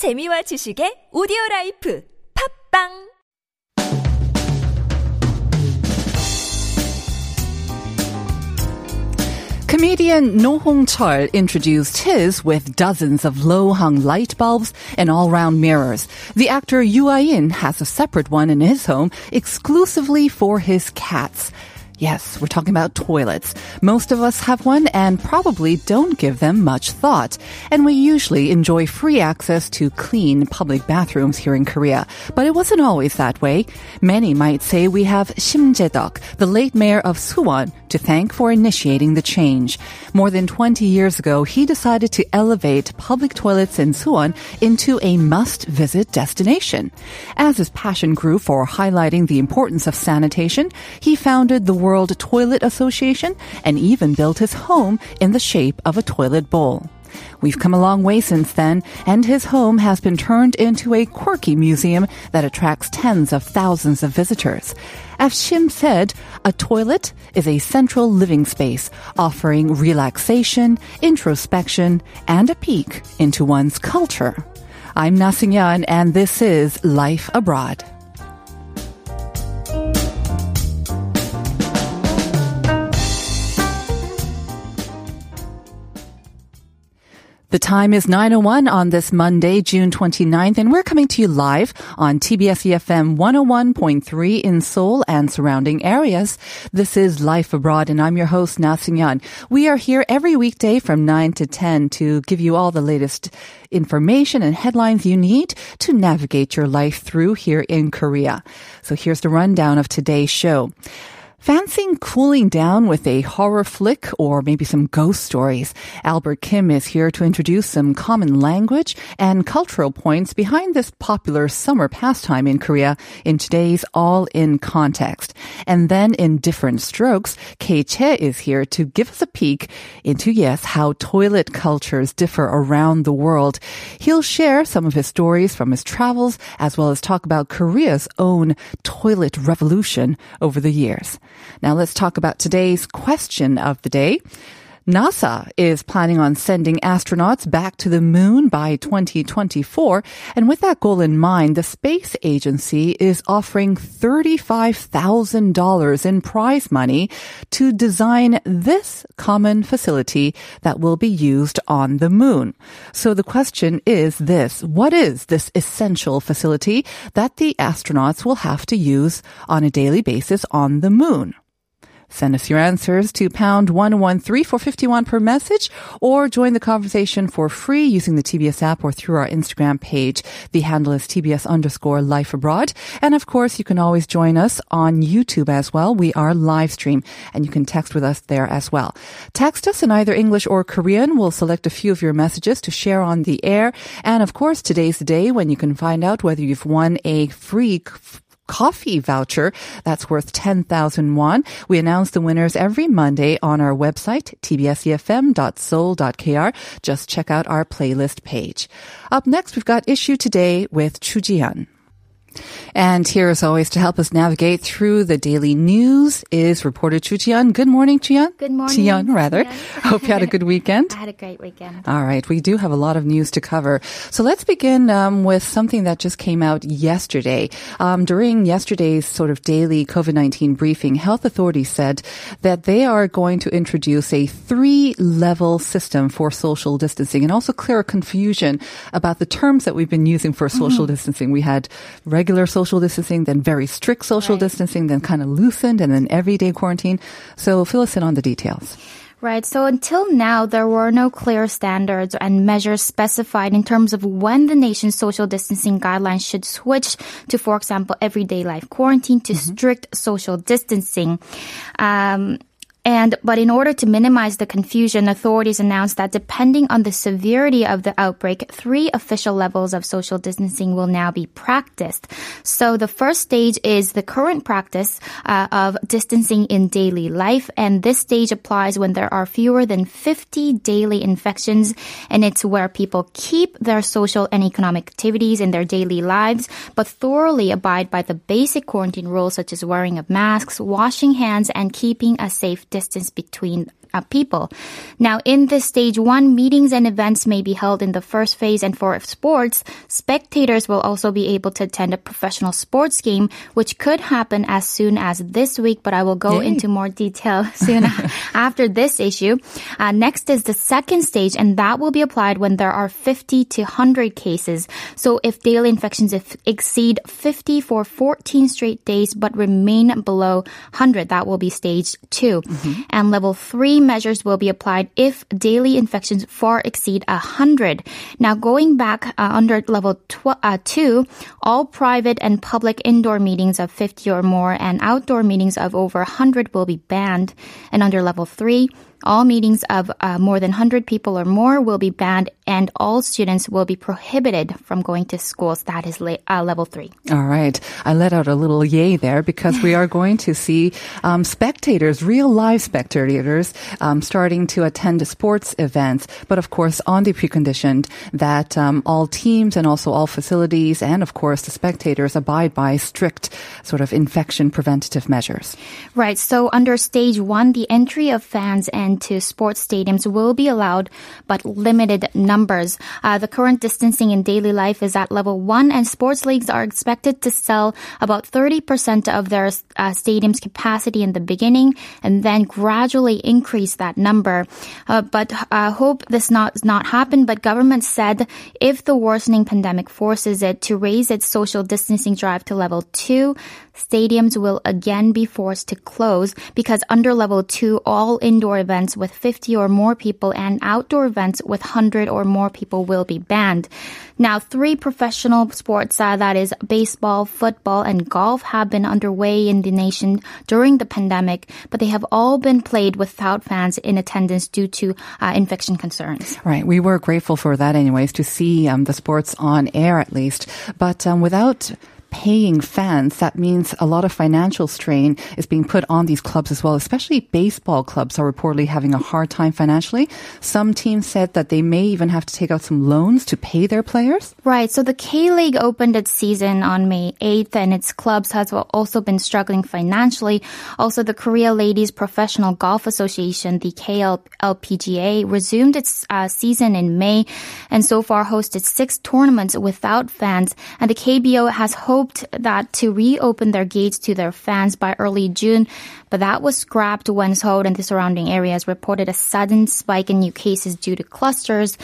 재미와 지식의 오디오 라이프 팝빵 Comedian No Hong Chol introduced his with dozens of low-hung light bulbs and all-round mirrors. The actor Yu In has a separate one in his home exclusively for his cats. Yes, we're talking about toilets. Most of us have one and probably don't give them much thought. And we usually enjoy free access to clean public bathrooms here in Korea. But it wasn't always that way. Many might say we have Shim Jae-duk, the late mayor of Suwon, to thank for initiating the change. More than 20 years ago, he decided to elevate public toilets in Suwon into a must-visit destination. As his passion grew for highlighting the importance of sanitation, he founded the World Toilet Association and even built his home in the shape of a toilet bowl. We've come a long way since then, and his home has been turned into a quirky museum that attracts tens of thousands of visitors. As Shim said, a toilet is a central living space offering relaxation, introspection, and a peek into one's culture. I'm Na Yan, and this is Life Abroad. The time is 9.01 on this Monday, June 29th, and we're coming to you live on TBS EFM 101.3 in Seoul and surrounding areas. This is Life Abroad, and I'm your host, Na Seung-yeon. We are here every weekday from 9 to 10 to give you all the latest information and headlines you need to navigate your life through here in Korea. So here's the rundown of today's show. Fancying cooling down with a horror flick or maybe some ghost stories? Albert Kim is here to introduce some common language and cultural points behind this popular summer pastime in Korea in today's All In context. And then in different strokes, Kei Che is here to give us a peek into, yes, how toilet cultures differ around the world. He'll share some of his stories from his travels as well as talk about Korea's own toilet revolution over the years. Now let's talk about today's question of the day. NASA is planning on sending astronauts back to the moon by 2024. And with that goal in mind, the space agency is offering $35,000 in prize money to design this common facility that will be used on the moon. So the question is this. What is this essential facility that the astronauts will have to use on a daily basis on the moon? Send us your answers to pound 113 for 51 per message or join the conversation for free using the TBS app or through our Instagram page. The handle is TBS underscore life abroad. And of course, you can always join us on YouTube as well. We are live stream and you can text with us there as well. Text us in either English or Korean. We'll select a few of your messages to share on the air. And of course, today's the day when you can find out whether you've won a free coffee voucher that's worth 10,000 won. We announce the winners every Monday on our website, tbsefm.seoul.kr. Just check out our playlist page. Up next, we've got Issue Today with Chu Jian. And here, as always, to help us navigate through the daily news is reporter Chu Jian. Good morning, Jian. Good morning. Jian, rather. Hope you had a good weekend. I had a great weekend. All right. We do have a lot of news to cover. So let's begin um, with something that just came out yesterday. Um, during yesterday's sort of daily COVID-19 briefing, health authorities said that they are going to introduce a three-level system for social distancing and also clear confusion about the terms that we've been using for social mm-hmm. distancing. We had regular social distancing, then very strict social right. distancing, then kind of loosened, and then everyday quarantine. So fill us in on the details. Right. So until now, there were no clear standards and measures specified in terms of when the nation's social distancing guidelines should switch to, for example, everyday life quarantine to mm-hmm. strict social distancing. Um, and but in order to minimize the confusion, authorities announced that depending on the severity of the outbreak, three official levels of social distancing will now be practiced. So the first stage is the current practice uh, of distancing in daily life, and this stage applies when there are fewer than 50 daily infections, and it's where people keep their social and economic activities in their daily lives, but thoroughly abide by the basic quarantine rules such as wearing of masks, washing hands, and keeping a safe distance between uh, people. Now, in this stage one, meetings and events may be held in the first phase, and for sports, spectators will also be able to attend a professional sports game, which could happen as soon as this week, but I will go Yay. into more detail soon after this issue. Uh, next is the second stage, and that will be applied when there are 50 to 100 cases. So if daily infections if exceed 50 for 14 straight days but remain below 100, that will be stage 2 And level three measures will be applied if daily infections far exceed 100. Now going back uh, under level tw- uh, two, all private and public indoor meetings of 50 or more and outdoor meetings of over 100 will be banned. And under level three, all meetings of uh, more than 100 people or more will be banned, and all students will be prohibited from going to schools. That is la- uh, level three. All right. I let out a little yay there because we are going to see um, spectators, real live spectators, um, starting to attend sports events. But of course, on the preconditioned that um, all teams and also all facilities and of course the spectators abide by strict sort of infection preventative measures. Right. So under stage one, the entry of fans and to sports stadiums will be allowed, but limited numbers. Uh, the current distancing in daily life is at level one, and sports leagues are expected to sell about 30% of their uh, stadium's capacity in the beginning, and then gradually increase that number. Uh, but uh, hope this not not happen. But government said if the worsening pandemic forces it to raise its social distancing drive to level two, stadiums will again be forced to close because under level two, all indoor events with 50 or more people and outdoor events with 100 or more people will be banned. Now, three professional sports, uh, that is baseball, football, and golf, have been underway in the nation during the pandemic, but they have all been played without fans in attendance due to uh, infection concerns. Right. We were grateful for that, anyways, to see um, the sports on air at least. But um, without paying fans, that means a lot of financial strain is being put on these clubs as well, especially baseball clubs are reportedly having a hard time financially. Some teams said that they may even have to take out some loans to pay their players. Right. So the K League opened its season on May 8th and its clubs has also been struggling financially. Also, the Korea Ladies Professional Golf Association, the KLPGA, resumed its uh, season in May and so far hosted six tournaments without fans. And the KBO has hoped that to reopen their gates to their fans by early June, but that was scrapped when Seoul and the surrounding areas reported a sudden spike in new cases due to clusters.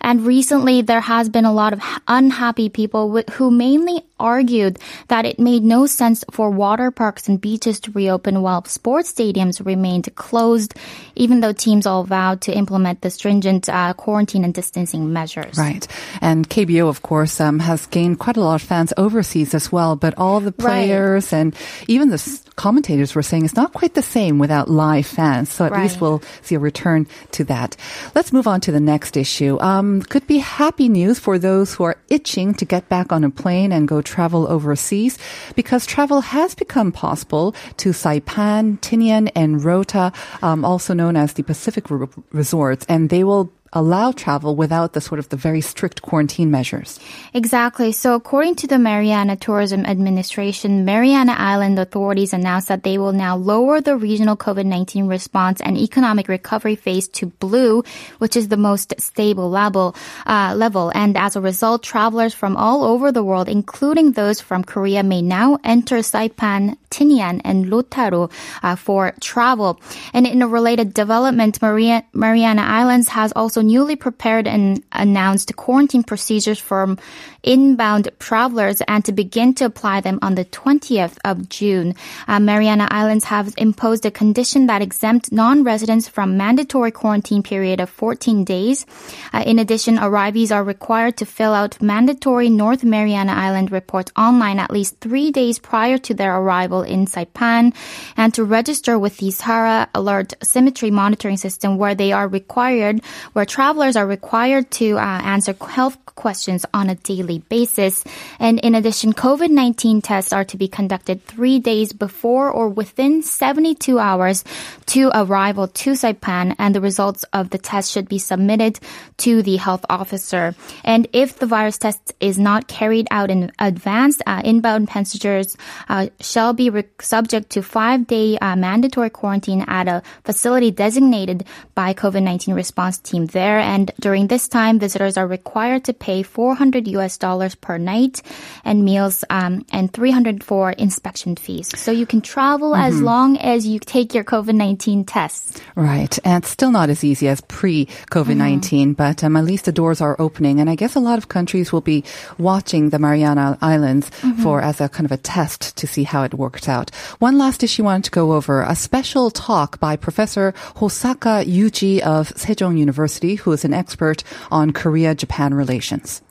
And recently, there has been a lot of unhappy people who mainly argued that it made no sense for water parks and beaches to reopen while sports stadiums remained closed, even though teams all vowed to implement the stringent uh, quarantine and distancing measures. Right. And KBO, of course, um, has gained quite a lot of fans overseas as well, but all the players and even the commentators were saying it's not quite the same without live fans. So at least we'll see a return to that. Let's move on to the next issue. Um, could be happy news for those who are itching to get back on a plane and go travel overseas because travel has become possible to Saipan, Tinian, and Rota, um, also known as the Pacific re- resorts, and they will allow travel without the sort of the very strict quarantine measures. Exactly. So according to the Mariana Tourism Administration, Mariana Island authorities announced that they will now lower the regional COVID-19 response and economic recovery phase to blue, which is the most stable level, uh, level. And as a result, travelers from all over the world, including those from Korea, may now enter Saipan, Tinian, and Lotaro uh, for travel. And in a related development, Maria, Mariana Islands has also newly prepared and announced quarantine procedures for inbound travelers and to begin to apply them on the 20th of June. Uh, Mariana Islands have imposed a condition that exempt non-residents from mandatory quarantine period of 14 days. Uh, in addition, arrivees are required to fill out mandatory North Mariana Island reports online at least three days prior to their arrival in Saipan and to register with the Sara Alert Symptom Monitoring System where they are required, where travelers are required to uh, answer health questions on a daily basis. And in addition, COVID-19 tests are to be conducted three days before or within 72 hours to arrival to Saipan, and the results of the test should be submitted to the health officer. And if the virus test is not carried out in advance, uh, inbound passengers uh, shall be re- subject to five-day uh, mandatory quarantine at a facility designated by COVID-19 response team there. And during this time, visitors are required to pay 400 US dollars per night and meals um, and 300 for inspection fees. So you can travel Mm-hmm. as long as you take your COVID-19 tests. Right. And it's still not as easy as pre COVID 19, but um, at least the doors are opening. And I guess a lot of countries will be watching the Mariana Islands for as a kind of a test to see how it worked out. One last issue I wanted to go over a special talk by Professor Hosaka Yuji of Sejong University, who is an expert on Korea Japan relations.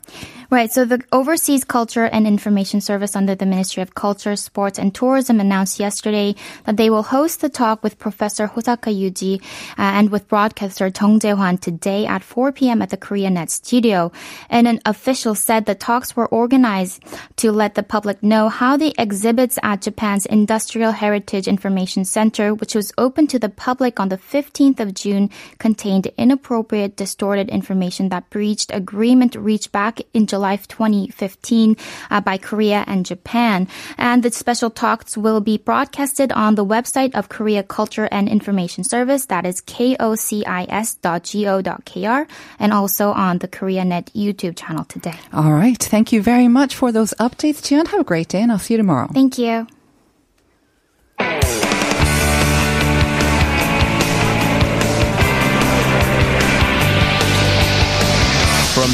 Right. So the Overseas Culture and Information Service under the Ministry of Culture, Sports and Tourism announced yesterday that they will host the talk with Professor Hosaka Yuji uh, and with broadcaster Jung Jae-hwan today at 4 p.m. at the KoreaNet studio. And an official said the talks were organized to let the public know how the exhibits at Japan's Industrial Heritage Information Center, which was open to the public on the 15th of June, contained inappropriate, distorted information that breached agreement reached back in July 2015 uh, by Korea and Japan. And the special talks will be broadcasted on the website of Korea Culture and Information Service, that is kocis.go.kr, and also on the KoreaNet YouTube channel today. All right. Thank you very much for those updates, Jian. Have a great day, and I'll see you tomorrow. Thank you.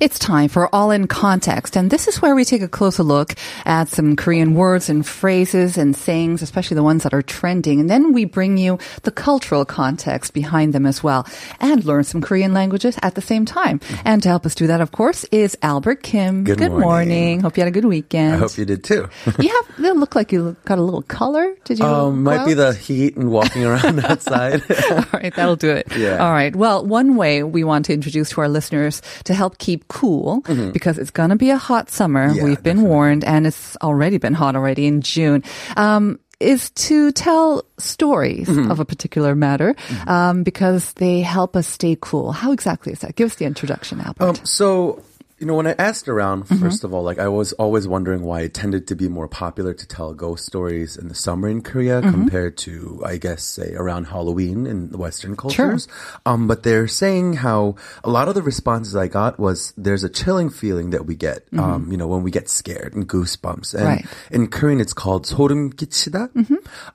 It's time for All in Context, and this is where we take a closer look at some Korean words and phrases and sayings, especially the ones that are trending, and then we bring you the cultural context behind them as well, and learn some Korean languages at the same time. And to help us do that, of course, is Albert Kim. Good morning. morning. Hope you had a good weekend. I hope you did too. you have. Like you got a little color. Did you? Um, might be the heat and walking around outside. All right, that'll do it. Yeah. All right. Well, one way we want to introduce to our listeners to help keep cool, because it's going to be a hot summer. Mm-hmm. Yeah, We've been definitely. warned, and it's already been hot already in June. Um, is to tell stories Mm-hmm. of a particular matter um, because they help us stay cool. How exactly is that? Give us the introduction, Albert. um, so, you know, when I asked around, Mm-hmm. first of all, like I was always wondering why it tended to be more popular to tell ghost stories in the summer in Korea Mm-hmm. compared to, I guess, say around Halloween in the Western cultures. Um, but they're saying how a lot of the responses I got was there's a chilling feeling that we get, um, you know, when we get scared and goosebumps. And Mm-hmm. Right. in Korean, it's called 소름 끼치다.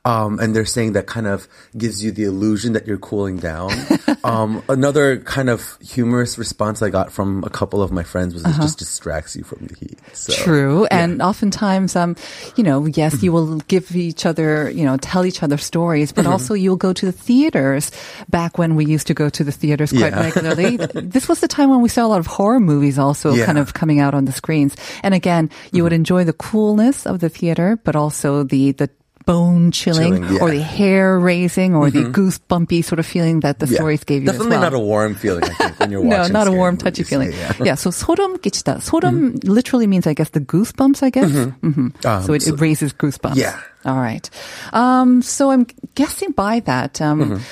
Um, and they're saying that kind of gives you the illusion that you're cooling down. um, another kind of humorous response I got from a couple of my friends was it just uh-huh. distracts you from the heat. So, True. And oftentimes, um, you know, yes, you will give each other, you know, tell each other stories, but mm-hmm. also you'll go to the theaters back when we used to go to the theaters quite Yeah. regularly. this was the time when we saw a lot of horror movies also Yeah. kind of coming out on the screens. And again, you would mm-hmm. enjoy the coolness of the theater, but also the, the, Bone chilling, Chilling, yeah. or the hair raising, or the goosebumpy sort of feeling that the Yeah. stories gave you. as Definitely well. not a warm feeling, I think, when you're No, watching not a scary warm, movies. touchy feeling. Yeah. Yeah, so 소름 끼치다. 소름 literally means, I guess, the goosebumps, I guess. hmm Um, so it, so- it raises goosebumps. Yeah. All right. Um, so I'm guessing by that, um,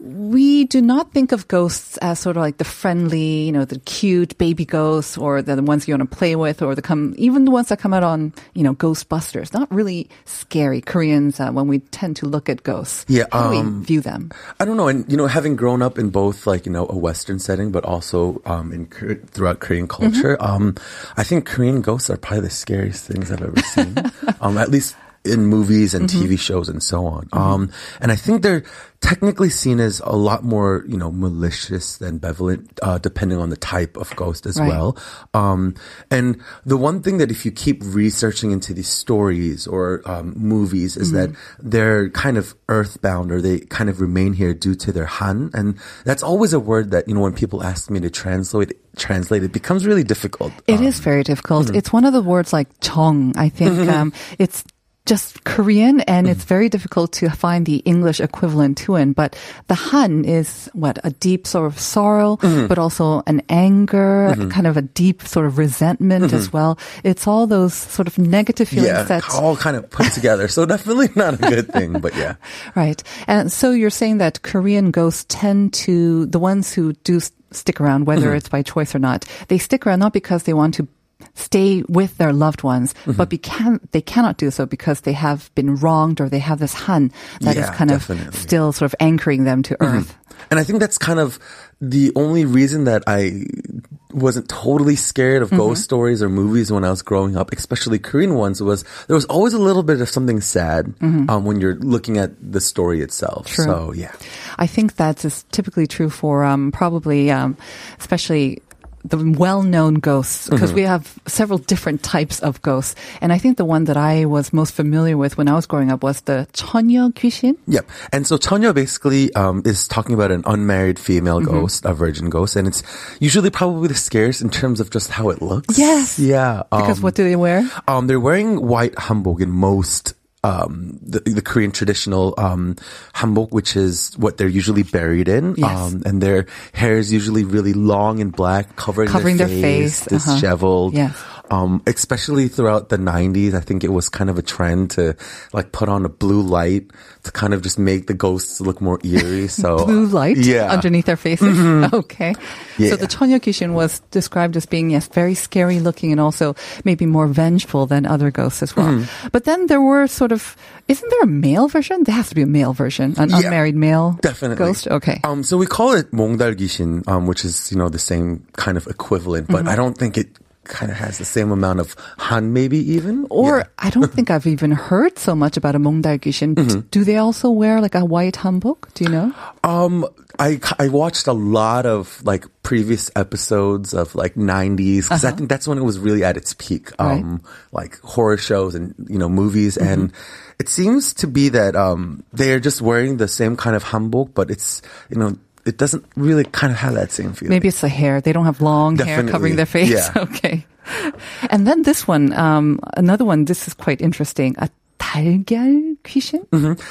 we do not think of ghosts as sort of like the friendly, you know, the cute baby ghosts or the, the ones you want to play with or the come, even the ones that come out on, you know, Ghostbusters. Not really scary Koreans uh, when we tend to look at ghosts. Yeah, How um, we view them? I don't know, and you know, having grown up in both like you know a Western setting, but also um, in throughout Korean culture, um, I think Korean ghosts are probably the scariest things I've ever seen. um, at least in movies and TV shows and so on. Um, and I think they're technically seen as a lot more, you know, malicious than benevolent, uh, depending on the type of ghost as Right. well. Um, and the one thing that if you keep researching into these stories or um, movies is that they're kind of earthbound or they kind of remain here due to their han, and that's always a word that you know when people ask me to translate translate it becomes really difficult. It Um, is very difficult. mm-hmm. It's one of the words like chong, I think um, it's just Korean, and it's Mm-hmm. very difficult to find the English equivalent to it. But the han is what a deep sort of sorrow, Mm-hmm. but also an anger, kind of a deep sort of resentment as well. It's all those sort of negative feelings Mm-hmm. yeah, that all kind of put together. So definitely not a good thing, but yeah. Right. And so you're saying that Korean ghosts tend to, the ones who do stick around, whether it's by choice or not, they stick around not because they want to stay with their loved ones, but becan- they cannot do so because they have been wronged or they have this han that is Yeah, kind definitely. of still sort of anchoring them to earth. And I think that's kind of the only reason that I wasn't totally scared Mm-hmm. of ghost stories or movies when I was growing up, especially Korean ones, was there was always a little bit of something sad um, when you're looking at the story itself. Mm-hmm. True. So yeah. I think that's typically true for um, probably, um, especially the well-known ghosts, because we have several different types of ghosts. And I think the one that I was most familiar with when I was growing up was the 처녀 귀신. Yep. And so Chanya basically um, is talking about an unmarried female Mm-hmm. ghost, a virgin ghost, and it's usually probably the scariest in terms of just how it looks. Yes. Yeah. Because um, what do they wear? Um, they're wearing white hanbok in most um, the, the Korean traditional um, hanbok, which is what they're usually buried in. Yes. Um, and their hair is usually really long and black, covering, Covering their, their face, uh-huh. disheveled. Yes um, especially throughout the 90s, I think it was kind of a trend to like put on a blue light to kind of just make the ghosts look more eerie. So blue light, yeah, underneath their faces. Mm-hmm. Okay, yeah. so the Chonyokishin was described as being yes, very scary looking and also maybe more vengeful than other ghosts as well. Mm. But then there were sort of, isn't there a male version? There has to be a male version, an yeah, unmarried male, definitely ghost. Okay, um, so we call it Mongdal Gishin, um, which is you know the same kind of equivalent, but mm-hmm. I don't think it kind of has the same amount of han, maybe even. Or yeah. I don't think I've even heard so much about a Mongdalgishin. Mm-hmm. Do they also wear like a white hanbok? Do you know? Um, I I watched a lot of like previous episodes of like 90s because uh-huh. I think that's when it was really at its peak. Um, right. like horror shows and you know movies mm-hmm. and it seems to be that um, they are just wearing the same kind of hanbok, but it's you know it doesn't really kind of have that same feeling. Maybe it's the hair. They don't have long hair Definitely. covering their face. Yeah. Okay. And then this one, um, another one, this is quite interesting. A 달걀 귀신?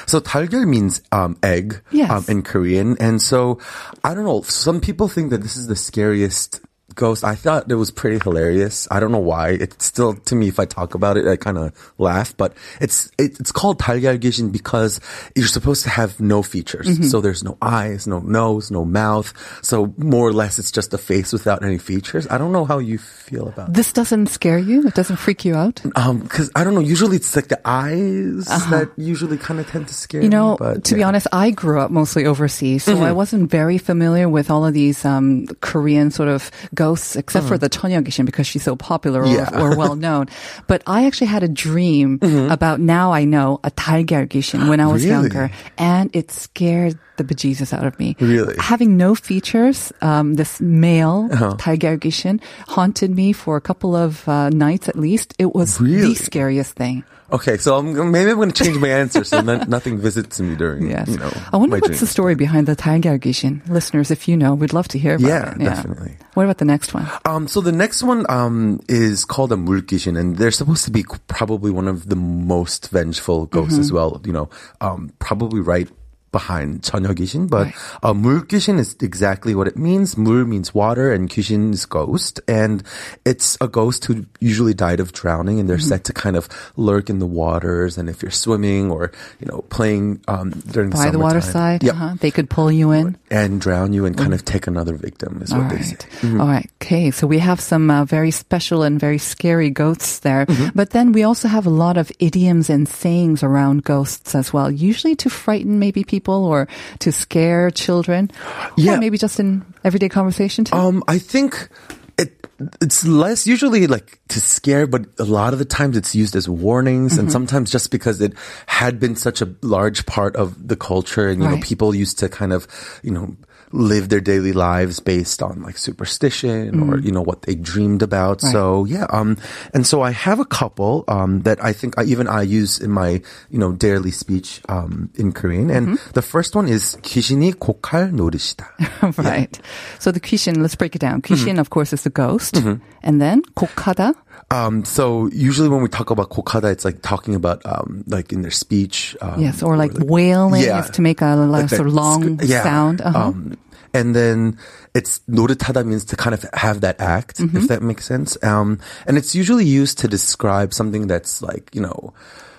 So 달걀 means um, egg Yes. um, in Korean, and so I don't know. Some people think that this is the scariest ghost. I thought it was pretty hilarious. I don't know why. It's still to me, if I talk about it, I kind of laugh. But it's it, it's called 달걀 귀신 because you're supposed to have no features. Mm-hmm. So there's no eyes, no nose, no mouth. So more or less, it's just a face without any features. I don't know how you feel about. This doesn't scare you? It doesn't freak you out? Um, because I don't know. Usually, it's like the eyes that usually kind of tend to scare Uh-huh. You know, me. But to be yeah. Mm-hmm. honest, I grew up mostly overseas, so I wasn't very familiar with all of these um, Korean sort of ghosts, except mm. for the Tonya Gishin because she's so popular or, yeah. or, well known. But I actually had a dream mm-hmm. about now I know a Taiger Gishin when I was really? younger, and it scared the bejesus out of me. Really? Having no features, um, this male, uh-huh. Tiger Gishin, haunted me for a couple of uh, nights at least. It was really? the scariest thing. Okay, so I'm, maybe I'm going to change my answer so that nothing visits me during. Yes. You know, I wonder what's the story behind the Tiger Gishin. Listeners, if you know, we'd love to hear about yeah, it. Yeah, definitely. What about the next one? Um, so the next one um, is called a Mulkishin, and they're supposed to be probably one of the most vengeful ghosts mm-hmm. as well. You know, um, probably right behind 처녀귀신, but Right. uh, 물귀신 is exactly what it means. 물 means water, and 귀신 is ghost, and it's a ghost who usually died of drowning, and they're Mm-hmm. said to kind of lurk in the waters. And if you're swimming or you know playing um, during By the summertime, waterside, yep, uh-huh. they could pull you in. and drown you and kind of take another victim is All what they say. right. All right. Okay. So we have some uh, very special and very scary ghosts there. Mm-hmm. But then we also have a lot of idioms and sayings around ghosts as well, usually to frighten maybe people or to scare children. Yeah. Or maybe just in everyday conversation too. Um, I think it it's less usually like to scare, but a lot of the times it's used as warnings, Mm-hmm. and sometimes just because it had been such a large part of the culture, and you know people used to kind of you know live their daily lives based on like superstition or you know what they dreamed about. Mm. Right. So yeah, um, and so I have a couple um that I think I, even I use in my you know daily speech um in Korean, and Mm-hmm. the first one is 귀신이 고칼 노릇이다. right. So the kishin, let's break it down. Mm-hmm. Kishin, of course, is the ghost. And then kokada. Um, so usually when we talk about kokada, it's like talking about um, like in their speech. Um, Yes, or like wailing yeah. is to make a like, like that sort of long sc- yeah. sound. Uh-huh. Um, and then it's 노릇하다 means to kind of have that act, Mm-hmm. if that makes sense. Um, and it's usually used to describe something that's like you know,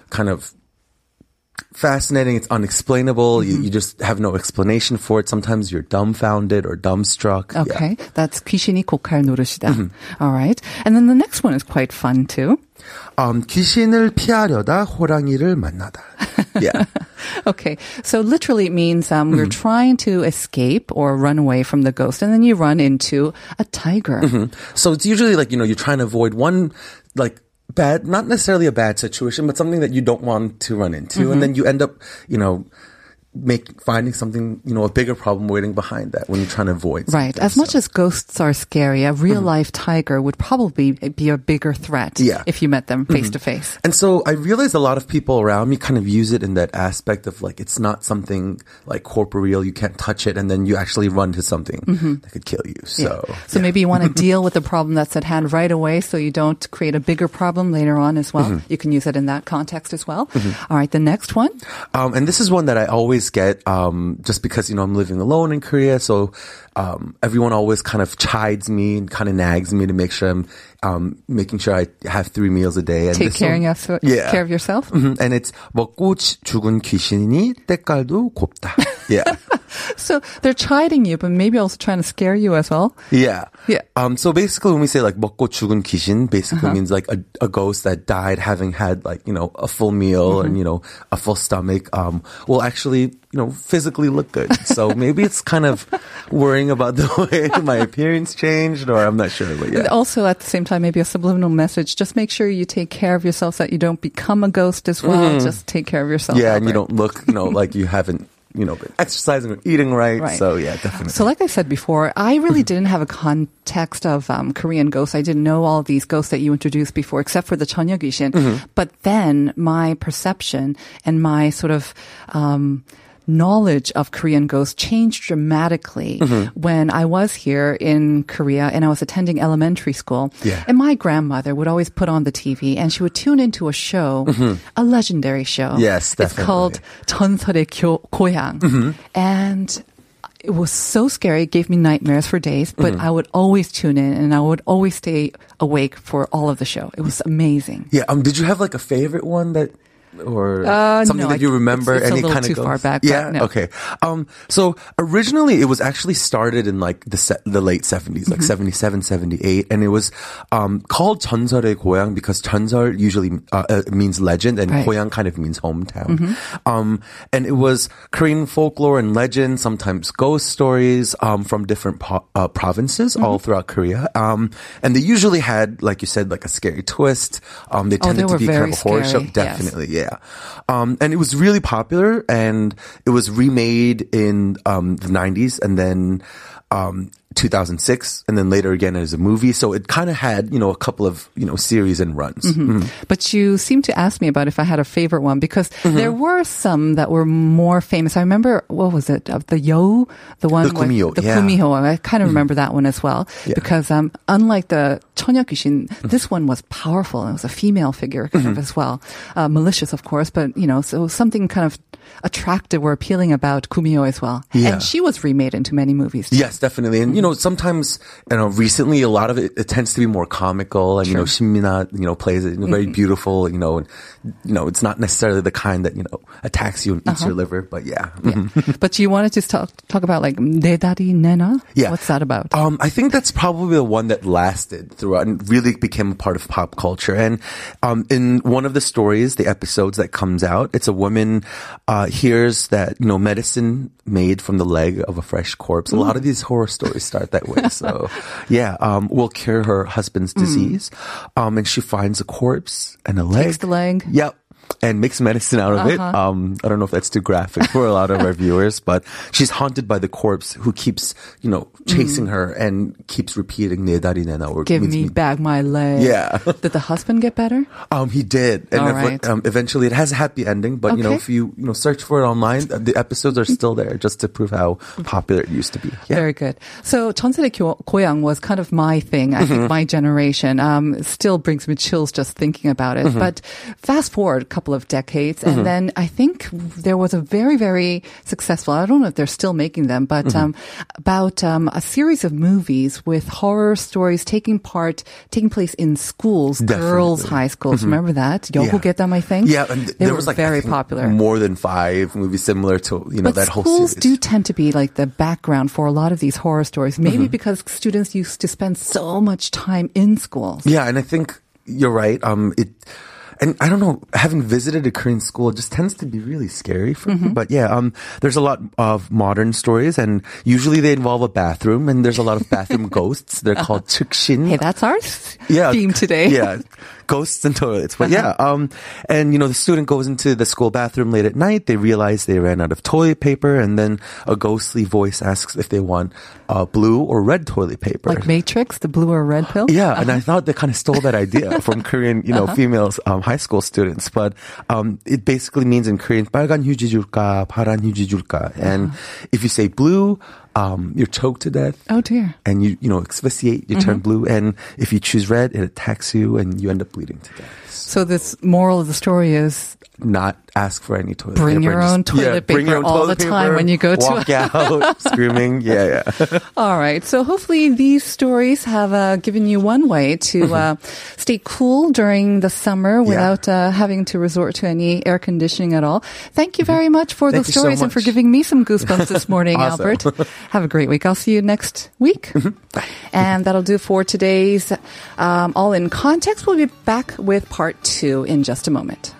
kind of fascinating. It's unexplainable. Mm-hmm. You, you just have no explanation for it. Sometimes you're dumbfounded or dumbstruck. Yeah. Okay, that's 귀신이 고칼 노릇이다. Mm-hmm. All right. And then the next one is quite fun too. Um, 귀신을 피하려다 호랑이를 만나다. Yeah. Okay, so literally it means um, Mm-hmm. we're trying to escape or run away from the ghost, and then you run into a tiger. Mm-hmm. So it's usually like, you know, you're trying to avoid one, like, bad, not necessarily a bad situation, but something that you don't want to run into. Mm-hmm. And then you end up, you know, make, finding something, you know, a bigger problem waiting behind that when you're trying to avoid Right. As much So- as ghosts are scary, a real life tiger would probably be a bigger threat Mm-hmm. Yeah. Mm-hmm. if you met them face to face. And so I realize a lot of people around me kind of use it in that aspect of like it's not something like corporeal, you can't touch it, and then you actually run to something that could kill you. So So maybe you want to deal with the problem that's at hand right away so you don't create a bigger problem later on as well. Mm-hmm. You can use it in that context as well. All right, the next one. Um, and this is one that I always get, um, just because, you know, I'm living alone in Korea. So, um, everyone always kind of chides me and kind of nags me to make sure I'm, um, making sure I have three meals a day. And Take this care, one- of, Yeah. care of yourself. Mhm. And it's 먹고 지- 죽은 귀신이 때깔도 곱다. Yeah. So they're chiding you, but maybe also trying to scare you as well. Yeah. Yeah. Um, so basically when we say like 먹고 죽은 귀신, basically Uh-huh. means like a, a ghost that died having had like, you know, a full meal Mm-hmm. and, you know, a full stomach, um, will actually, you know, physically look good. So maybe it's kind of worrying about the way my appearance changed or I'm not sure, but yeah. Also, at the same time, maybe a subliminal message. Just make sure you take care of yourself so that you don't become a ghost as well. Just take care of yourself. Mm-hmm. Yeah. And you Albert. don't look, you know, like you haven't, you know, exercising or eating right. Right. So yeah, definitely. So, like I said before, I really didn't have a context of um, Korean ghosts. I didn't know all these ghosts that you introduced before, except for the Cheonyeogishin. But then my perception and my sort of um, knowledge of Korean ghosts changed dramatically when I was here in Korea and I was attending elementary school. Yeah. And my grandmother would always put on the TV and she would tune into a show, a legendary show. Yes, It's definitely. called 전설의 교, 고향. And it was so scary. It gave me nightmares for days, but Mm-hmm. I would always tune in and I would always stay awake for all of the show. It was amazing. Yeah. Um. Did you have like a favorite one that, or Uh, something no, that you I- remember? it's- it's a any little kind of too far ghost? back, but Yeah. no. Okay. Um. So originally, it was actually started in like the se- the late seventies, like Mm-hmm. 77, 78, and it was um called 전설의 고향 because 전설 usually uh, uh, means legend, and Right. Mm-hmm. 고향 kind of means hometown. Um. And it was Korean folklore and legend, sometimes ghost stories, um, from different po- uh, provinces Mm-hmm. all throughout Korea. Um. And they usually had, like you said, like a scary twist. Um. They Oh, tended they to were be kind very of a horror show. scary, yes. Definitely, yeah. Um, and it was really popular, and it was remade in um, the '90s, and then um, 2006, and then later again as a movie. So it kind of had, you know, a couple of you know series and runs. Mm-hmm. Mhm. But you seem to ask me about if I had a favorite one because Mm-hmm. there were some that were more famous. I remember what was it? Uh, The Yo, the one The with- Kumiho, the yeah. Kumiho. I kind of remember that one as well Yeah. because um, unlike the Cheonyeokishin, this one was powerful. It was a female figure kind of as well, uh, malicious of course, but you know, so something kind of attractive or appealing about Kumiho as well. Yeah. And she was remade into many movies. Too. Yes, definitely. And, you know, sometimes, you know, recently a lot of it, it tends to be more comical and, you know, Shin Min-a, you know, plays it you know, very beautiful, you know, and, you know, it's not necessarily the kind that, you know, attacks you and eats your liver, but yeah. Mhm. But you wanted to talk talk about like Dedari Nena. Yeah. What's that about? Um, I think that's probably the one that lasted throughout and really became a part of pop culture. And um, in one of the stories, the episodes that comes out, it's a woman uh, hears that you know medicine made from the leg of a fresh corpse. A lot of these horror stories start that way. So, yeah, um, will cure her husband's disease. Um, and she finds a corpse and a leg. Takes the leg. Yep and makes medicine out of uh-huh. it. Um, I don't know if that's too graphic for a lot of our viewers, but she's haunted by the corpse who keeps, you know, mm. chasing mm. her and keeps repeating "ne darinena" "Give me, me back my leg." Yeah. did the husband get better? Um, he did, and All right. um, eventually it has a happy ending. But okay. you know, if you you know search for it online, uh, the episodes are still there just to prove how popular it used to be. Yeah. Very good. So Chonsere Koyang was kind of my thing. I mm-hmm. think my generation um, still brings me chills just thinking about it. Mm-hmm. But fast forward a couple of decades, and then I think there was a very, very successful. I don't know if they're still making them, but Mm-hmm. um, about um, a series of movies with horror stories taking part, taking place in schools, girls' Definitely. Mm-hmm. high schools. Remember that? Yeah. them, I think. Yeah, and they there were was like very popular. More than five movies similar to you know But that whole schools series. do tend to be like the background for a lot of these horror stories. Maybe Mm-hmm. because students used to spend so much time in schools. Yeah, and I think you're right. Um, it, and I don't know, having visited a Korean school, it just tends to be really scary for Mm-hmm. me. But yeah, um, there's a lot of modern stories, and usually they involve a bathroom, and there's a lot of bathroom ghosts. They're called chikshin. Hey, that's our yeah, theme today. Yeah, ghosts and toilets. But yeah, um, and you know, the student goes into the school bathroom late at night. They realize they ran out of toilet paper, and then a ghostly voice asks if they want uh, blue or red toilet paper. Like Matrix, the blue or red pill. Yeah, and I thought they kind of stole that idea from Korean, you know, females. um, high school students. But um, it basically means in Korean, 빨간 휴지 줄까, 파란 휴지 줄까. And if you say blue, um, you're choked to death. Oh dear. And you, you know, asphyxiate, you turn blue. And if you choose red, it attacks you and you end up bleeding to death. So this moral of the story is not ask for any toilet Bring paper. your Just- own toilet bring your paper all toilet the time when you go to- Walk out screaming. Yeah, yeah. all right. So hopefully these stories have uh, given you one way to uh, stay cool during the summer without uh, having to resort to any air conditioning at all. Thank you very much for Thank those you so stories and for giving me some goosebumps this morning, Awesome. Albert. Have a great week. I'll see you next week. and that'll do for today's um, All in Context. We'll be back with part two in just a moment.